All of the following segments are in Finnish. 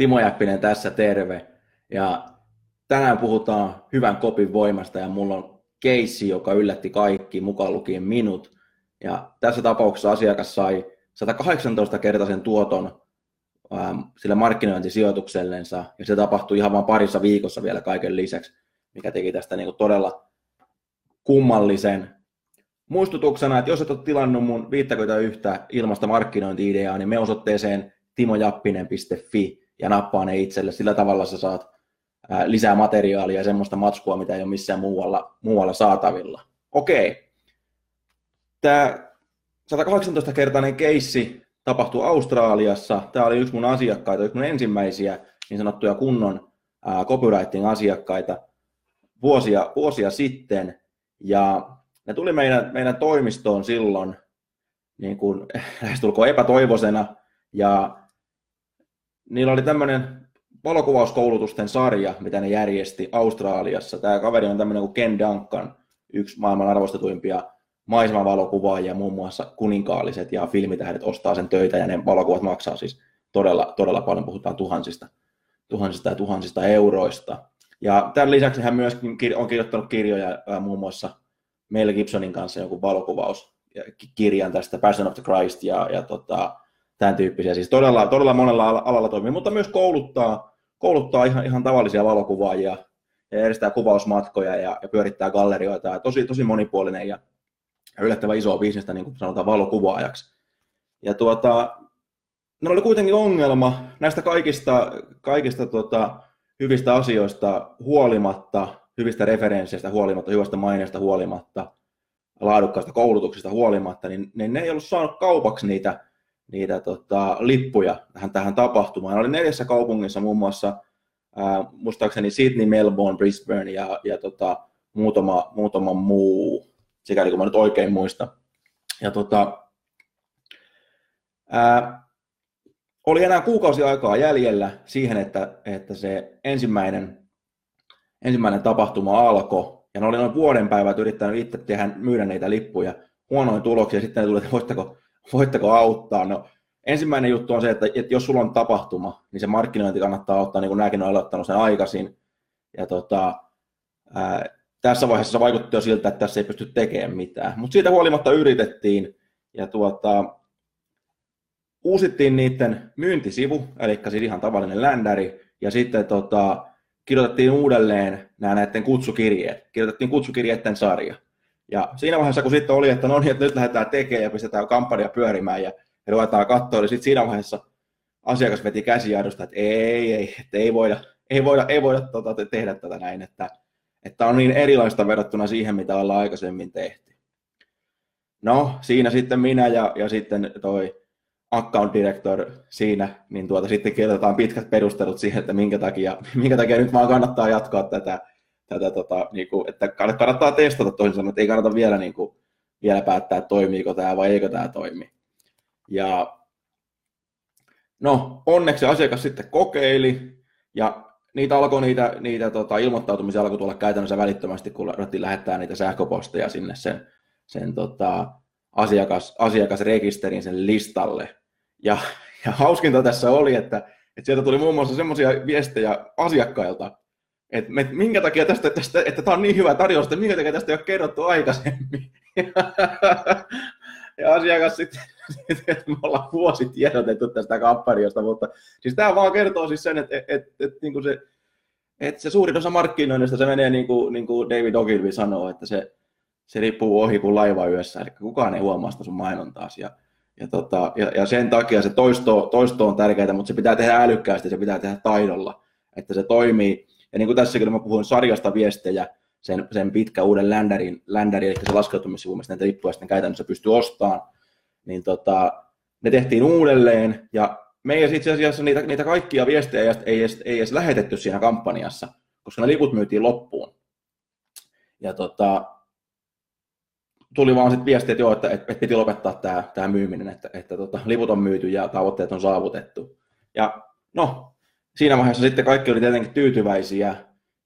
Timo Jäppinen tässä terve. Ja tänään puhutaan hyvän kopin voimasta ja mulla on keissi, joka yllätti kaikki, mukaan lukien minut. Ja tässä tapauksessa asiakas sai 118-kertaisen tuoton ähm, sillä markkinointisijoituksellensa, ja se tapahtui ihan vain parissa viikossa vielä kaiken lisäksi, mikä teki tästä niin todella kummallisen. Muistutuksena, että jos et ole tilannut mun 51 ilmasta markkinointi-ideaa, niin me osoitteeseen timojappinen.fi ja nappaa ne itselle. Sillä tavalla sä saat lisää materiaalia ja semmoista matskua, mitä ei ole missään muualla, muualla saatavilla. Okei. Tämä 118-kertainen keissi tapahtui Australiassa. Tämä oli yksi mun asiakkaita, yksi mun ensimmäisiä niin sanottuja kunnon copywriting-asiakkaita vuosia, vuosia sitten. Ja ne tuli meidän, meidän toimistoon silloin niin kuin, lähestulkoon epätoivoisena. Ja niillä oli tämmöinen valokuvauskoulutusten sarja, mitä ne järjesti Australiassa. Tämä kaveri on tämmöinen kuin Ken Duncan, yksi maailman arvostetuimpia maisemavalokuvaajia, muun muassa kuninkaalliset ja filmitähdet ostaa sen töitä ja ne valokuvat maksaa siis todella, todella paljon, puhutaan tuhansista, tuhansista ja tuhansista euroista. Ja tämän lisäksi hän myöskin on kirjoittanut kirjoja muun muassa Mel Gibsonin kanssa joku valokuvaus kirjan tästä Passion of the Christ ja, ja tota, tämän tyyppisiä. Siis todella, todella monella alalla toimii, mutta myös kouluttaa, kouluttaa ihan, ihan tavallisia valokuvaajia ja järjestää kuvausmatkoja ja, ja pyörittää gallerioita. Ja tosi, tosi monipuolinen ja yllättävän isoa bisnestä, niin kuin sanotaan, valokuvaajaksi. Ja tuota, no oli kuitenkin ongelma näistä kaikista, kaikista tuota, hyvistä asioista huolimatta, hyvistä referensseistä huolimatta, hyvästä maineesta huolimatta, laadukkaista koulutuksista huolimatta, niin ne, ne ei ollut saanut kaupaksi niitä niitä tota, lippuja tähän, tähän tapahtumaan. Oli neljässä kaupungissa muun muassa ää, muistaakseni Sydney, Melbourne, Brisbane ja, ja tota, muutama, muutama muu, sikäli kun mä nyt oikein muista. Ja tota, ää, oli enää kuukausi aikaa jäljellä siihen, että, että se ensimmäinen, ensimmäinen tapahtuma alkoi, ja ne oli noin vuoden päivät yrittänyt itse tehdä, myydä niitä lippuja, huonoin tuloksia, sitten ne tuli, että voitteko, voitteko auttaa? No, ensimmäinen juttu on se, että, että jos sulla on tapahtuma, niin se markkinointi kannattaa ottaa, niin kuin nämäkin on aloittanut sen aikaisin. Ja tota, ää, tässä vaiheessa se vaikutti jo siltä, että tässä ei pysty tekemään mitään. Mutta siitä huolimatta yritettiin ja tuota, uusittiin niiden myyntisivu, eli siis ihan tavallinen ländäri, ja sitten tota, kirjoitettiin uudelleen nämä näiden kutsukirjeet. Kirjoitettiin kutsukirjeiden sarja. Ja siinä vaiheessa, kun sitten oli, että no niin, että nyt lähdetään tekemään ja pistetään kampanja pyörimään ja, ja ruvetaan katsoa, niin sitten siinä vaiheessa asiakas veti käsijarrusta, että ei, ei, että ei voida, ei voida, ei voida tota, tehdä tätä näin, että, että on niin erilaista verrattuna siihen, mitä ollaan aikaisemmin tehty. No, siinä sitten minä ja, ja sitten toi account director siinä, niin tuota sitten kirjoitetaan pitkät perustelut siihen, että minkä takia, minkä takia nyt vaan kannattaa jatkaa tätä, tätä tota, niin kuin, että kannattaa testata toisin sanoen, että ei kannata vielä, niin kuin, vielä päättää, että toimiiko tämä vai eikö tämä toimi. Ja no, onneksi asiakas sitten kokeili ja niitä alkoi niitä, niitä tota, ilmoittautumisia alkoi tulla käytännössä välittömästi, kun ruvettiin lähettää niitä sähköposteja sinne sen, sen tota, asiakas, asiakasrekisterin sen listalle. Ja, ja hauskinta tässä oli, että, että sieltä tuli muun muassa semmoisia viestejä asiakkailta, että minkä takia tästä, tästä, että tämä on niin hyvä tarjous, että minkä takia tästä ei ole kerrottu aikaisemmin. ja asiakas sitten, että me ollaan vuosi tiedotettu tästä kampanjasta, mutta siis tämä vaan kertoo siis sen, että, että, että, että, niin kuin se, että se suurin osa markkinoinnista se menee niin kuin, niin kuin David Ogilvy sanoo, että se, se riippuu ohi kuin laiva yössä, eli kukaan ei huomaa sitä sun mainontaas. Ja, ja, tota, ja, ja, sen takia se toisto, toisto on tärkeää, mutta se pitää tehdä älykkäästi, se pitää tehdä taidolla, että se toimii. Ja niin kuin tässäkin, kun mä puhuin sarjasta viestejä, sen, sen pitkä uuden ländärin, ländärin, eli se laskeutumissivu, mistä näitä lippuja sitten käytännössä pystyy ostamaan, niin tota, ne tehtiin uudelleen, ja me ei itse asiassa niitä, niitä kaikkia viestejä ei edes, ei edes lähetetty siinä kampanjassa, koska ne liput myytiin loppuun. Ja tota, tuli vaan sitten viesti, että, joo, että, että piti lopettaa tämä, tämä myyminen, että, että tota, liput on myyty ja tavoitteet on saavutettu. Ja no, siinä vaiheessa sitten kaikki oli tietenkin tyytyväisiä.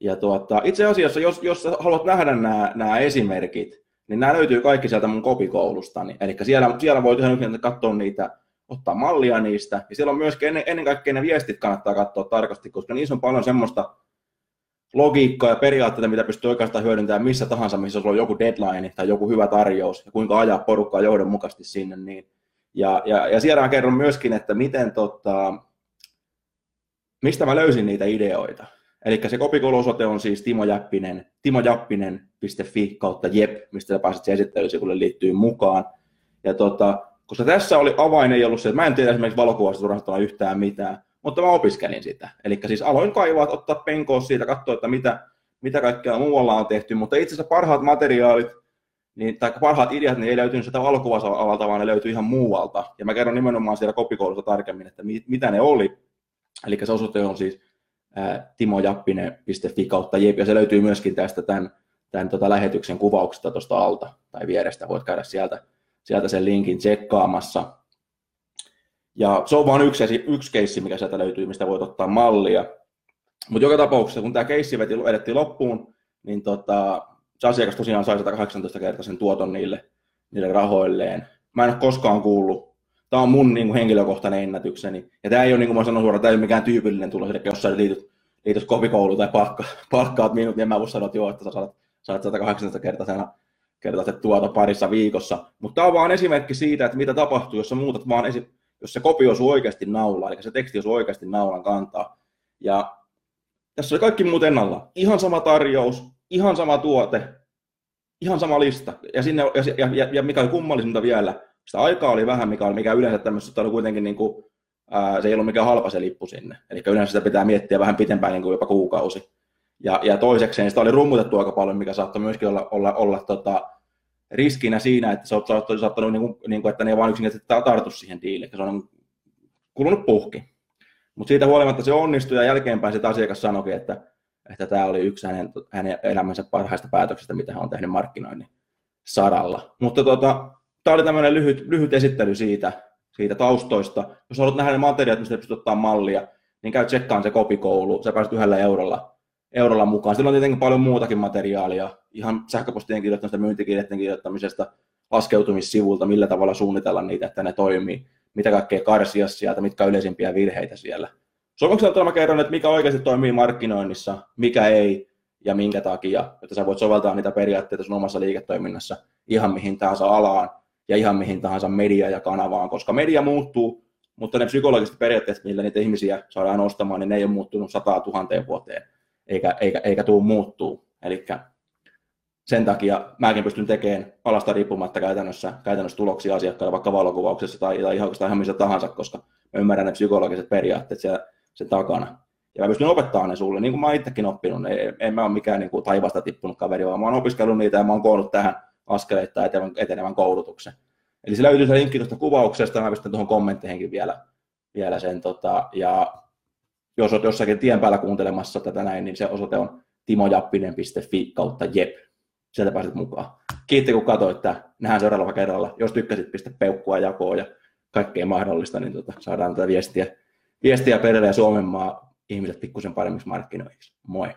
Ja tuota, itse asiassa, jos, jos haluat nähdä nämä, nämä esimerkit, niin nämä löytyy kaikki sieltä mun kopikoulustani. Eli siellä, siellä voit ihan katsoa niitä, ottaa mallia niistä. Ja siellä on myöskin ennen, ennen kaikkea ne viestit kannattaa katsoa tarkasti, koska niissä on paljon semmoista logiikkaa ja periaatteita, mitä pystyy oikeastaan hyödyntämään missä tahansa, missä sulla on joku deadline tai joku hyvä tarjous ja kuinka ajaa porukkaa johdonmukaisesti sinne. Niin. Ja, ja, ja siellä kerron myöskin, että miten tota, mistä mä löysin niitä ideoita. Eli se kopikouluosoite on siis Timo Jäppinen, timojappinen.fi kautta jep, mistä sä pääset esittelysivulle liittyy mukaan. Ja tota, koska tässä oli avain ei ollut se, että mä en tiedä esimerkiksi valokuvasta yhtään mitään, mutta mä opiskelin sitä. Eli siis aloin kaivaa, ottaa penkoa siitä, katsoa, että mitä, mitä kaikkea muualla on tehty, mutta itse asiassa parhaat materiaalit, niin, tai parhaat ideat, niin ei löytynyt sitä valokuvausalalta, vaan ne löytyi ihan muualta. Ja mä kerron nimenomaan siellä kopikoulussa tarkemmin, että mit, mitä ne oli. Eli se osoite on siis timojappinen.fi kautta jep, ja se löytyy myöskin tästä tämän, tämän tota lähetyksen kuvauksesta tuosta alta tai vierestä, voit käydä sieltä, sieltä sen linkin tsekkaamassa. Ja se on vain yksi, yksi keissi, mikä sieltä löytyy, mistä voit ottaa mallia. Mutta joka tapauksessa, kun tämä keissi veti, edettiin loppuun, niin tota, se asiakas tosiaan sai 118 kertaisen tuoton niille, niille rahoilleen. Mä en ole koskaan kuullut. Tämä on mun niin kuin, henkilökohtainen ennätykseni. Ja tämä ei ole, niin kuin mä sanoin suoraan, tämä ei ole mikään tyypillinen tulos, eli jos sä liityt, liityt kopikouluun tai palkka, palkkaat minut, niin mä voin sanoa, että joo, että sä saat, saat 118 kertaisena tuota parissa viikossa. Mutta tämä on vaan esimerkki siitä, että mitä tapahtuu, jos sä muutat vaan esi- jos se kopio osuu oikeasti naulaan, eli se teksti osuu oikeasti naulan kantaa. Ja tässä oli kaikki muut ennalla. Ihan sama tarjous, ihan sama tuote, ihan sama lista. Ja, sinne, ja, ja, ja mikä oli kummallisinta vielä, sitä aikaa oli vähän, mikä, oli, mikä yleensä tämmöisessä oli kuitenkin niin kuin, ää, se ei ollut mikään halpa se lippu sinne. Eli yleensä sitä pitää miettiä vähän pitempään niin kuin jopa kuukausi. Ja, ja toisekseen sitä oli rummutettu aika paljon, mikä saattoi myöskin olla, olla, olla tota, riskinä siinä, että se on saattanut, niin kuin, niin kuin, että ne ei vain yksinkertaisesti tartu siihen diiliin, että se on kulunut puhki. Mutta siitä huolimatta se onnistui ja jälkeenpäin se asiakas sanoikin, että, että tämä oli yksi hänen, hänen elämänsä parhaista päätöksistä, mitä hän on tehnyt markkinoinnin saralla. Mutta tota, tämä oli tämmöinen lyhyt, lyhyt esittely siitä, siitä taustoista. Jos haluat nähdä ne materiaalit, mistä pystyt ottaa mallia, niin käy tsekkaan se kopikoulu, sä pääset yhdellä eurolla eurolla mukaan. Sillä on tietenkin paljon muutakin materiaalia, ihan sähköpostien kirjoittamisesta, myyntikirjeiden kirjoittamisesta, laskeutumissivulta, millä tavalla suunnitella niitä, että ne toimii, mitä kaikkea karsia sieltä, mitkä yleisimpiä virheitä siellä. Sopimuksella mä kerron, että mikä oikeasti toimii markkinoinnissa, mikä ei ja minkä takia, että sä voit soveltaa niitä periaatteita sun omassa liiketoiminnassa ihan mihin tahansa alaan ja ihan mihin tahansa media ja kanavaan, koska media muuttuu, mutta ne psykologiset periaatteet, millä niitä ihmisiä saadaan ostamaan, niin ne ei ole muuttunut sataa tuhanteen vuoteen eikä, eikä, eikä tuu muuttuu. Eli sen takia mäkin pystyn tekemään alasta riippumatta käytännössä, käytännössä tuloksia asiakkaille vaikka valokuvauksessa tai, tai ihan, ihan missä tahansa, koska mä ymmärrän ne psykologiset periaatteet siellä sen takana. Ja mä pystyn opettamaan ne sulle, niin kuin mä itsekin oppinut. En, en mä ole mikään niin kuin taivasta tippunut kaveri, vaan mä oon opiskellut niitä ja mä oon koonnut tähän askeleittain etenevän, etenevän koulutuksen. Eli se löytyy se linkki tuosta kuvauksesta, mä pistän tuohon kommentteihinkin vielä, vielä sen. Tota, ja jos olet jossakin tien päällä kuuntelemassa tätä näin, niin se osoite on timojappinen.fi kautta jep. Sieltä pääset mukaan. Kiitti kun katsoit tämä. Nähdään seuraavalla kerralla. Jos tykkäsit, pistä peukkua jakoon ja kaikkea mahdollista, niin tota, saadaan tätä viestiä, viestiä perille ja Suomen maa ihmiset pikkusen paremmiksi markkinoiksi. Moi!